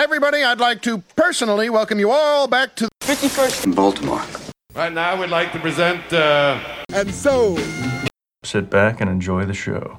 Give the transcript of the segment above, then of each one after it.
Everybody, I'd like to personally welcome you all back to 51st & Baltimore. Right now, we'd like to present. Uh... And so. Sit back and enjoy the show.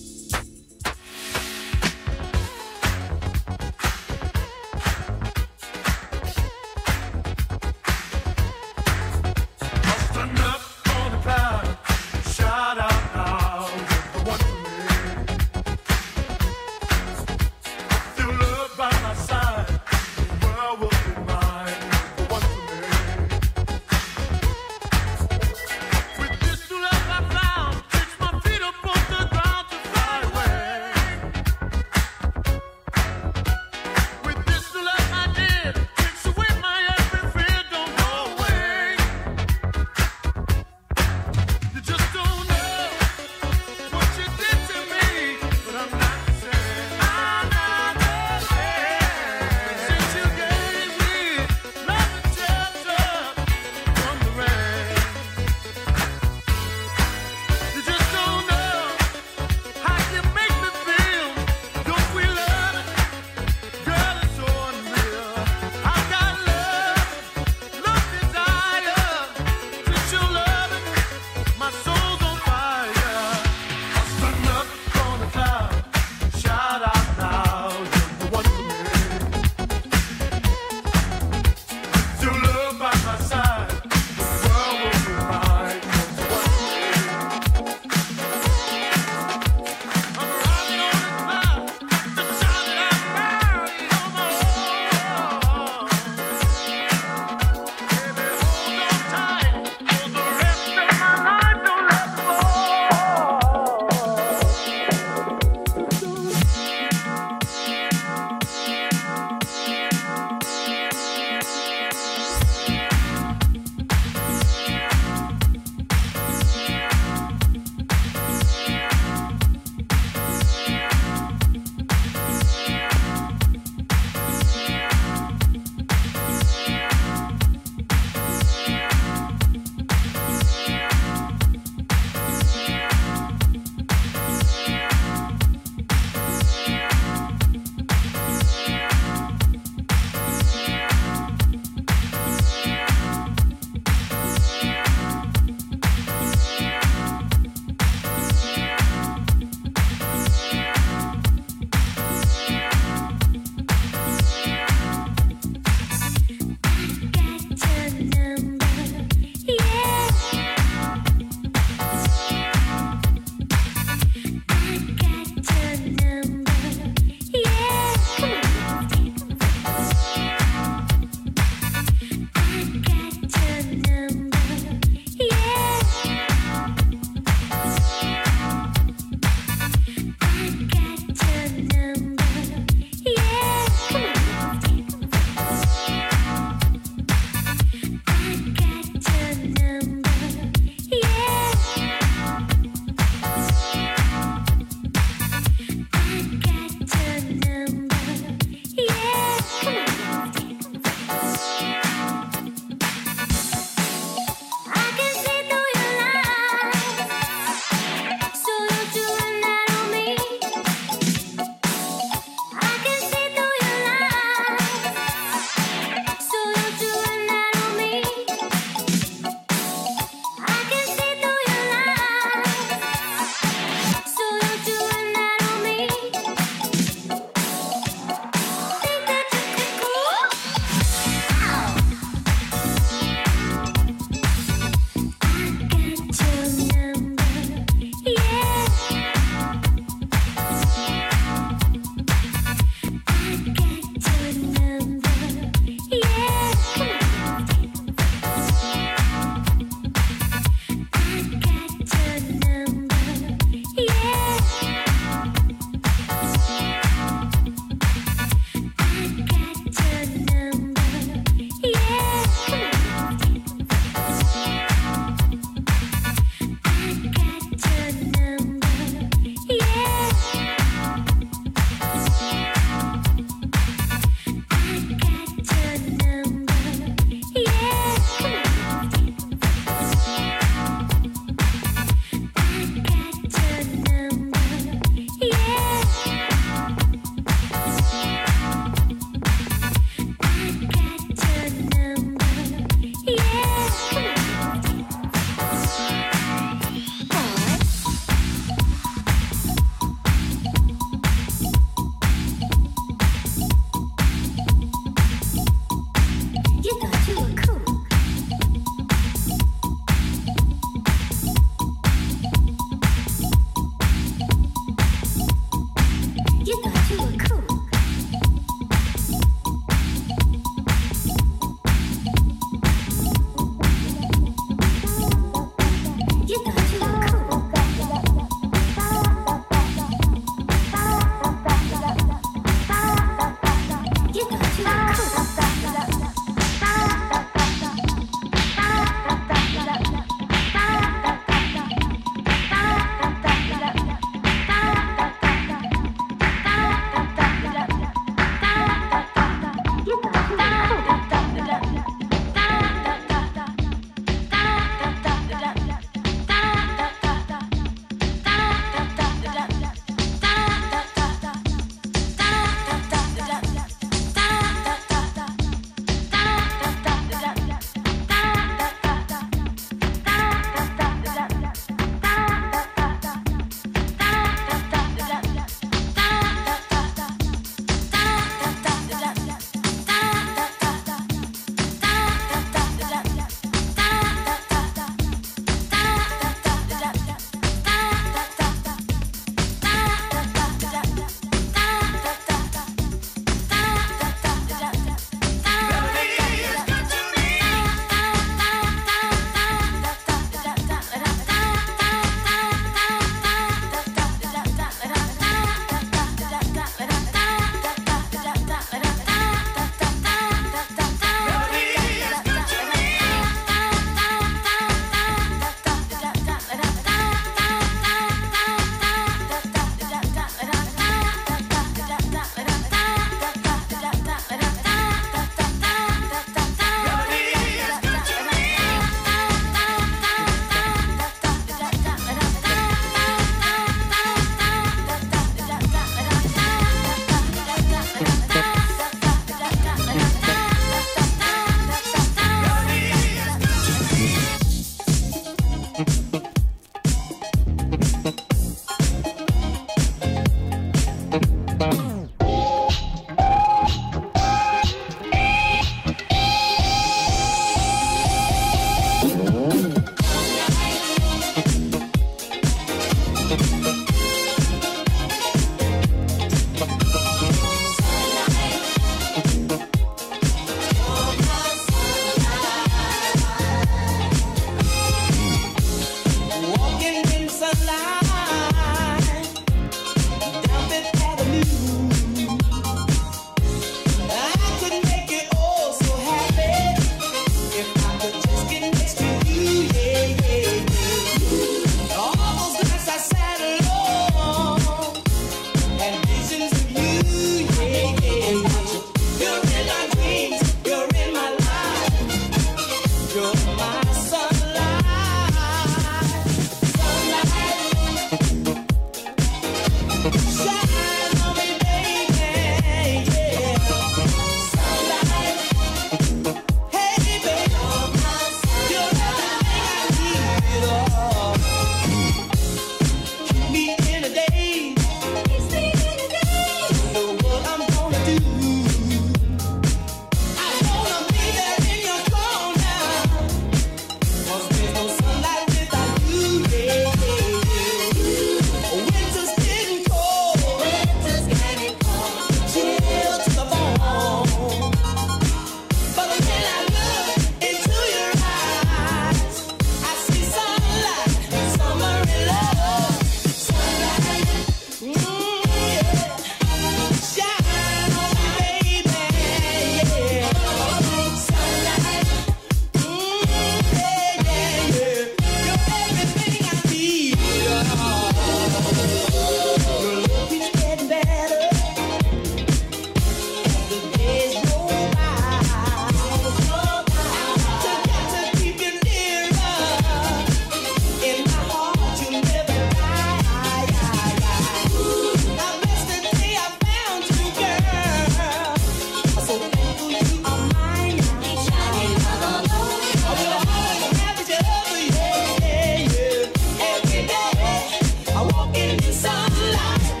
in sunlight.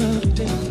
The day.